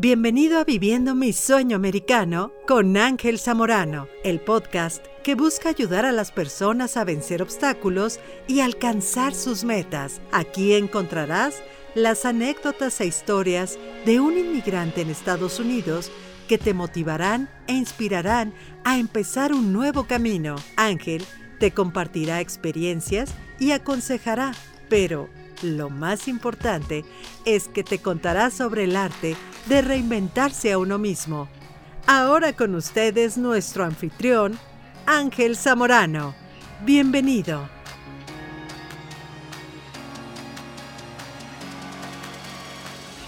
Bienvenido a Viviendo mi Sueño Americano con Ángel Zamorano, el podcast que busca ayudar a las personas a vencer obstáculos y alcanzar sus metas. Aquí encontrarás las anécdotas e historias de un inmigrante en Estados Unidos que te motivarán e inspirarán a empezar un nuevo camino. Ángel te compartirá experiencias y aconsejará, pero lo más importante es que te contará sobre el arte de reinventarse a uno mismo. Ahora con ustedes nuestro anfitrión, Ángel Zamorano. Bienvenido.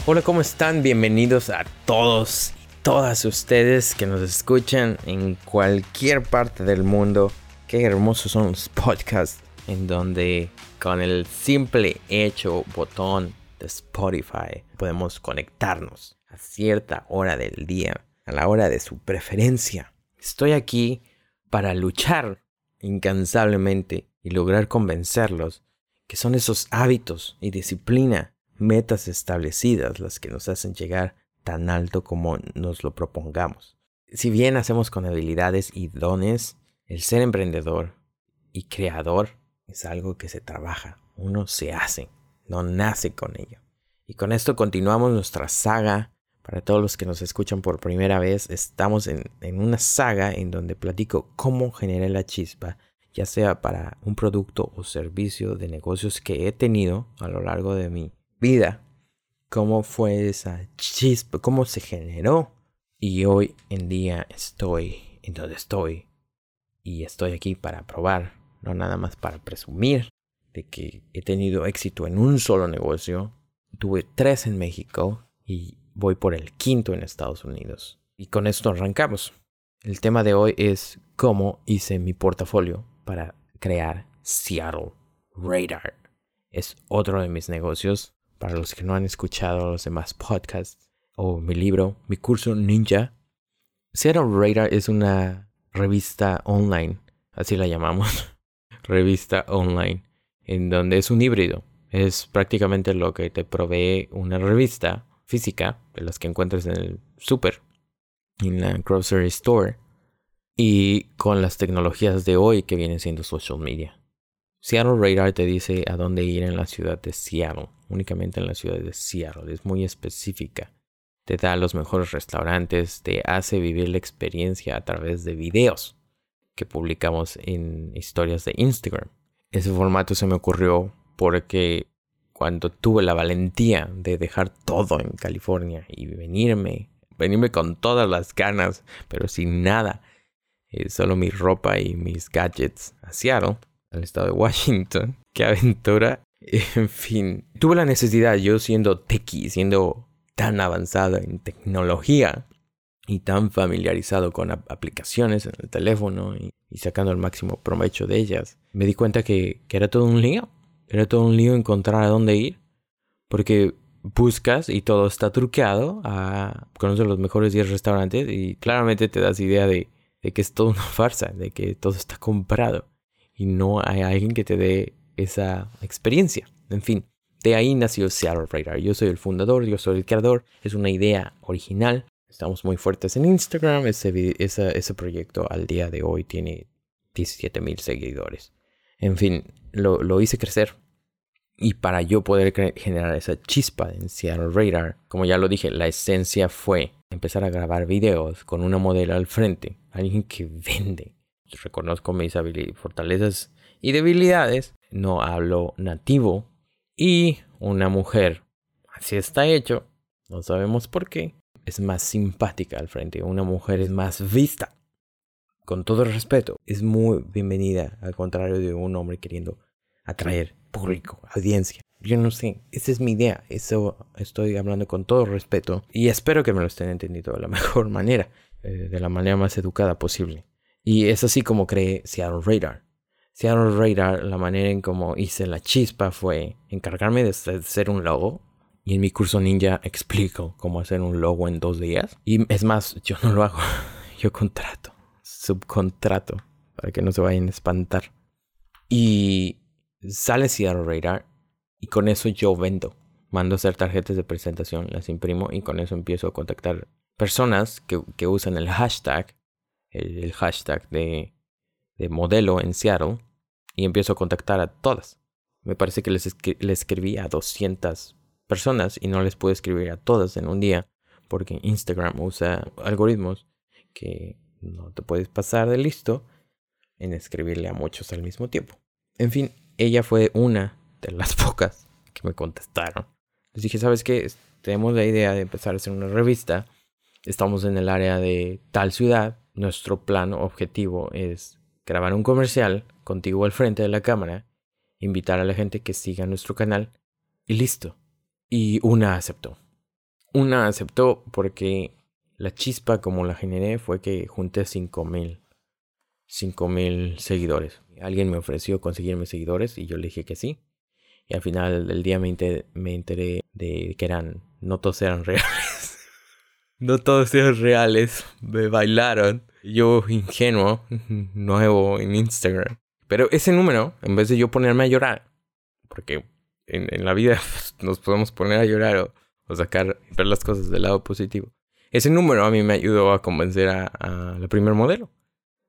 Hola, ¿cómo están? Bienvenidos a todos y todas ustedes que nos escuchan en cualquier parte del mundo. Qué hermosos son los podcasts en donde con el simple hecho botón de Spotify podemos conectarnos a cierta hora del día, a la hora de su preferencia. Estoy aquí para luchar incansablemente y lograr convencerlos que son esos hábitos y disciplina, metas establecidas las que nos hacen llegar tan alto como nos lo propongamos. Si bien hacemos con habilidades y dones, el ser emprendedor y creador es algo que se trabaja, uno se hace, no nace con ello. Y con esto continuamos nuestra saga. Para todos los que nos escuchan por primera vez, estamos en, una saga en donde platico cómo generé la chispa, ya sea para un producto o servicio de negocios que he tenido a lo largo de mi vida, cómo fue esa chispa, cómo se generó. Y hoy en día estoy en donde estoy. Y estoy aquí para probar no nada más para presumir de que he tenido éxito en un solo negocio. Tuve tres en México y voy por el quinto en Estados Unidos. Y con esto arrancamos. El tema de hoy es cómo hice mi portafolio para crear Seattle Radar. Es otro de mis negocios. Para los que no han escuchado los demás podcasts o mi libro, mi curso Ninja. Seattle Radar es una revista online, así la llamamos, revista online, en donde es un híbrido. Es prácticamente lo que te provee una revista física, de las que encuentras en el super, en la grocery store, y con las tecnologías de hoy que vienen siendo social media. Seattle Radar te dice a dónde ir en la ciudad de Seattle, únicamente en la ciudad de Seattle, es muy específica. Te da los mejores restaurantes, te hace vivir la experiencia a través de videos que publicamos en historias de Instagram. Ese formato se me ocurrió porque cuando tuve la valentía de dejar todo en California y venirme, venirme con todas las ganas, pero sin nada, eh, solo mi ropa y mis gadgets a Seattle, al estado de Washington. Qué aventura. En fin, tuve la necesidad, yo siendo techie, siendo tan avanzado en tecnología, y tan familiarizado con aplicaciones en el teléfono y, sacando el máximo provecho de ellas, me di cuenta que, era todo un lío. Era todo un lío encontrar a dónde ir. Porque buscas y todo está truqueado a conocer los mejores 10 restaurantes y claramente te das idea de, que es todo una farsa, de que todo está comprado y no hay alguien que te dé esa experiencia. En fin, de ahí nació Seattle Radar. Yo soy el fundador, yo soy el creador. Es una idea original Estamos muy fuertes en Instagram. Ese, ese proyecto al día de hoy tiene 17 mil seguidores. En fin, lo, lo, hice crecer. Y para yo poder generar esa chispa en Seattle Radar, como ya lo dije, la esencia fue empezar a grabar videos con una modelo al frente, alguien que vende. Reconozco mis fortalezas y debilidades, no hablo nativo y una mujer. Así está hecho, no sabemos por qué, es más simpática al frente, una mujer es más vista. Con todo el respeto, es muy bienvenida, al contrario de un hombre queriendo atraer público, audiencia. Yo no sé, esa es mi idea, eso estoy hablando con todo respeto y espero que me lo estén entendiendo de la mejor manera, eh, de la manera más educada posible. Y es así como creé Seattle Radar. Seattle Radar, la manera en como hice la chispa fue encargarme de hacer un logo y en mi curso ninja explico cómo hacer un logo en dos días. Y es más, yo no lo hago. Yo contrato, subcontrato, para que no se vayan a espantar. Y sale Seattle Radar y con eso yo vendo. mando a hacer tarjetas de presentación, las imprimo y con eso empiezo a contactar personas que, que usan el hashtag, el, hashtag de, de, modelo en Seattle y empiezo a contactar a todas. Me parece que les, les escribí a 200 personas y no les puedo escribir a todas en un día porque Instagram usa algoritmos que no te puedes pasar de listo en escribirle a muchos al mismo tiempo. En fin, ella fue una de las pocas que me contestaron. Les dije, ¿sabes qué? Tenemos la idea de empezar a hacer una revista. Estamos en el área de tal ciudad. Nuestro plan objetivo es grabar un comercial contigo al frente de la cámara, invitar a la gente que siga nuestro canal y listo. Y una aceptó. Una aceptó porque la chispa como la generé fue que junté 5000 5000 seguidores. Alguien me ofreció conseguirme seguidores y yo le dije que sí. Y al final del día me, me enteré de que eran, no todos eran reales. no todos eran reales. Me bailaron. Yo ingenuo, nuevo en Instagram. Pero ese número, en vez de yo ponerme a llorar, porque en, en la vida nos podemos poner a llorar o, sacar, ver las cosas del lado positivo. Ese número a mí me ayudó a convencer a, la primer modelo,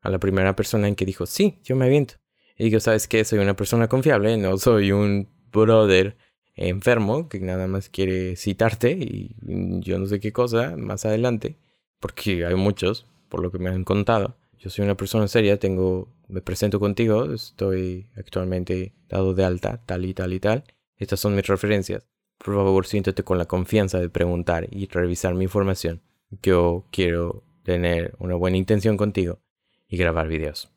a la primera persona en que dijo, sí, yo me aviento. Y digo, ¿sabes qué? Soy una persona confiable, no soy un brother enfermo que nada más quiere citarte y yo no sé qué cosa más adelante, porque hay muchos, por lo que me han contado. Yo soy una persona seria, tengo, me presento contigo, estoy actualmente dado de alta, tal y tal y tal. Estas son mis referencias. Por favor, siéntate con la confianza de preguntar y revisar mi información yo quiero tener una buena intención contigo y grabar videos.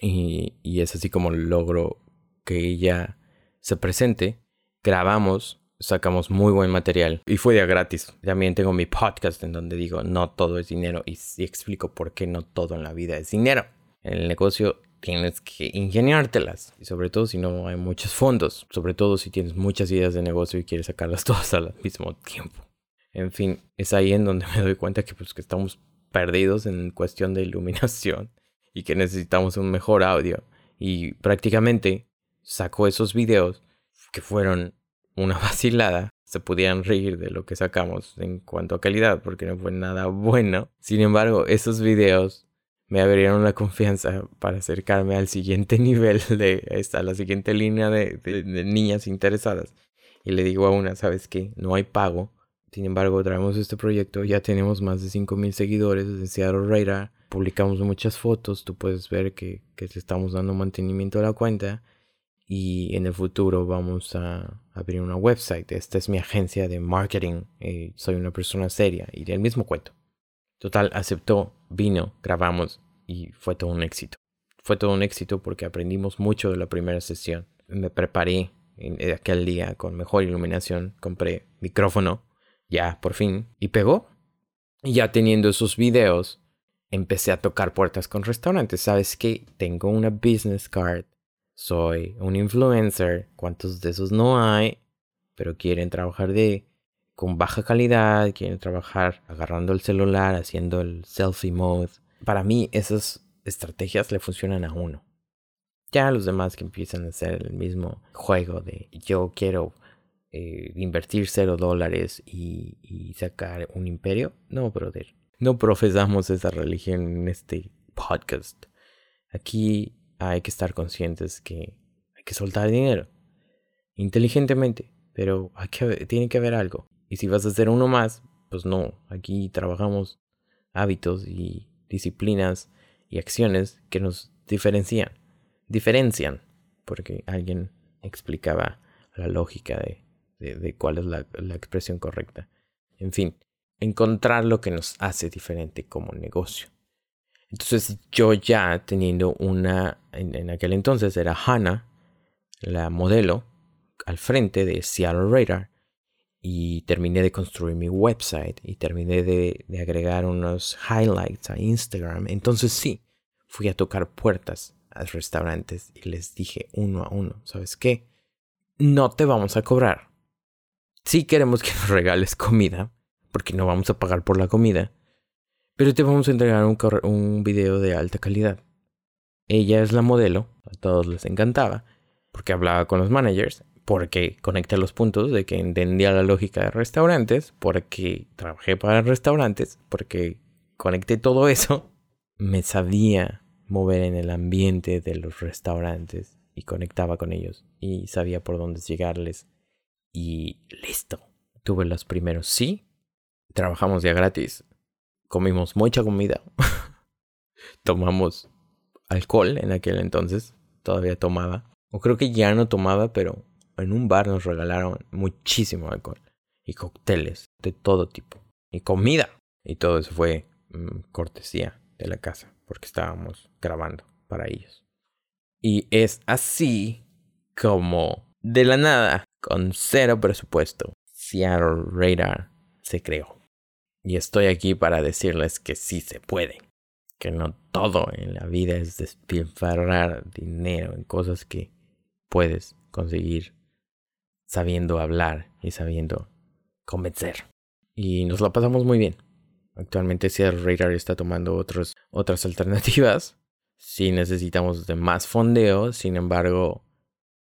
Y, es así como logro que ella se presente. Grabamos, sacamos muy buen material y fue de gratis. También tengo mi podcast en donde digo no todo es dinero y, y explico por qué no todo en la vida es dinero. En el negocio tienes que ingeniártelas. Y sobre todo si no hay muchos fondos. Sobre todo si tienes muchas ideas de negocio y quieres sacarlas todas al mismo tiempo. En fin, es ahí en donde me doy cuenta que, pues, que estamos perdidos en cuestión de iluminación y que necesitamos un mejor audio. Y prácticamente sacó esos videos que fueron una vacilada. Se pudieran reír de lo que sacamos en cuanto a calidad porque no fue nada bueno. Sin embargo, esos videos me abrieron la confianza para acercarme al siguiente nivel de esta, la siguiente línea de, niñas interesadas. Y le digo a una, ¿sabes qué? No hay pago sin embargo, traemos este proyecto, ya tenemos más de 5.000 seguidores en Seattle Radar, publicamos muchas fotos, tú puedes ver que, que estamos dando mantenimiento a la cuenta y en el futuro vamos a abrir una website. Esta es mi agencia de marketing, eh, soy una persona seria y del mismo cuento. Total, aceptó, vino, grabamos y fue todo un éxito. Fue todo un éxito porque aprendimos mucho de la primera sesión. Me preparé en aquel día con mejor iluminación, compré micrófono ya, por fin. Y pegó. Y ya teniendo esos videos, empecé a tocar puertas con restaurantes. ¿Sabes qué? Tengo una business card. Soy un influencer. ¿Cuántos de esos no hay? Pero quieren trabajar de con baja calidad, quieren trabajar agarrando el celular, haciendo el selfie mode. Para mí esas estrategias le funcionan a uno. Ya los demás que empiezan a hacer el mismo juego de yo quiero eh, invertir cero dólares y, y sacar un imperio. No, brother. No profesamos esa religión en este podcast. Aquí hay que estar conscientes que hay que soltar dinero. Inteligentemente. Pero hay que, tiene que haber algo. Y si vas a hacer uno más, pues no. Aquí trabajamos hábitos y disciplinas y acciones que nos diferencian. Diferencian. Porque alguien explicaba la lógica de de, cuál es la, expresión correcta. En fin, encontrar lo que nos hace diferente como negocio. Entonces yo ya teniendo una, en, aquel entonces era Hannah, la modelo, al frente de Seattle Radar, y terminé de construir mi website y terminé de, agregar unos highlights a Instagram. Entonces sí, fui a tocar puertas a restaurantes y les dije uno a uno, ¿sabes qué? No te vamos a cobrar sí queremos que nos regales comida, porque no vamos a pagar por la comida, pero te vamos a entregar un, video de alta calidad. Ella es la modelo, a todos les encantaba, porque hablaba con los managers, porque conecté los puntos de que entendía la lógica de restaurantes, porque trabajé para restaurantes, porque conecté todo eso, me sabía mover en el ambiente de los restaurantes y conectaba con ellos y sabía por dónde llegarles y listo. Tuve los primeros sí, trabajamos ya gratis, comimos mucha comida, tomamos alcohol en aquel entonces, todavía tomaba, o creo que ya no tomaba, pero en un bar nos regalaron muchísimo alcohol y cócteles de todo tipo y comida. Y todo eso fue mm, cortesía de la casa porque estábamos grabando para ellos. Y es así como de la nada, con cero presupuesto, Seattle Radar se creó. Y estoy aquí para decirles que sí se puede. Que no todo en la vida es despilfarrar dinero en cosas que puedes conseguir sabiendo hablar y sabiendo convencer. Y nos la pasamos muy bien. Actualmente Seattle Radar está tomando otras alternativas. Si necesitamos de más fondeo, sin embargo,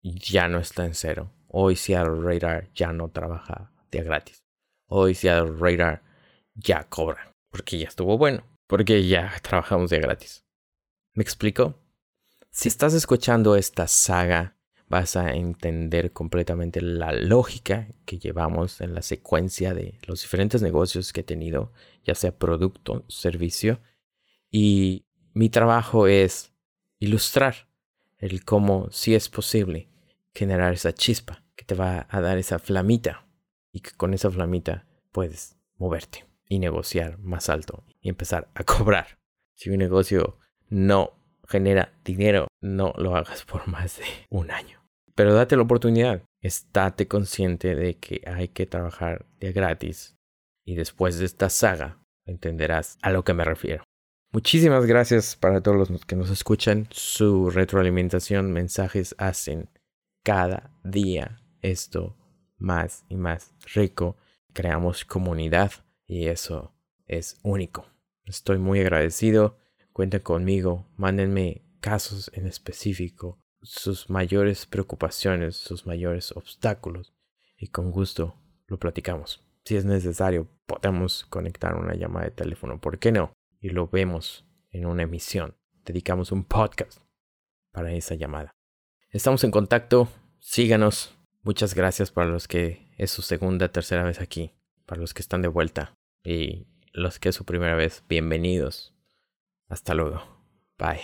ya no está en cero. Hoy Seattle Radar ya no trabaja de gratis. Hoy Seattle Radar ya cobra. Porque ya estuvo bueno. Porque ya trabajamos de gratis. ¿Me explico? Si estás escuchando esta saga vas a entender completamente la lógica que llevamos en la secuencia de los diferentes negocios que he tenido, ya sea producto, servicio. Y mi trabajo es ilustrar el cómo si es posible generar esa chispa que te va a dar esa flamita y que con esa flamita puedes moverte y negociar más alto y empezar a cobrar. Si un negocio no genera dinero, no lo hagas por más de un año. Pero date la oportunidad. Estate consciente de que hay que trabajar de gratis. Y después de esta saga entenderás a lo que me refiero. Muchísimas gracias para todos los que nos escuchan. Su retroalimentación, mensajes hacen cada día esto más y más rico. Creamos comunidad y eso es único. Estoy muy agradecido. Cuenten conmigo. Mándenme casos en específico sus mayores preocupaciones, sus mayores obstáculos y con gusto lo platicamos. Si es necesario, podemos conectar una llamada de teléfono, ¿por qué no? Y lo vemos en una emisión. Dedicamos un podcast para esa llamada. Estamos en contacto, síganos. Muchas gracias para los que es su segunda, tercera vez aquí, para los que están de vuelta y los que es su primera vez, bienvenidos. Hasta luego. Bye.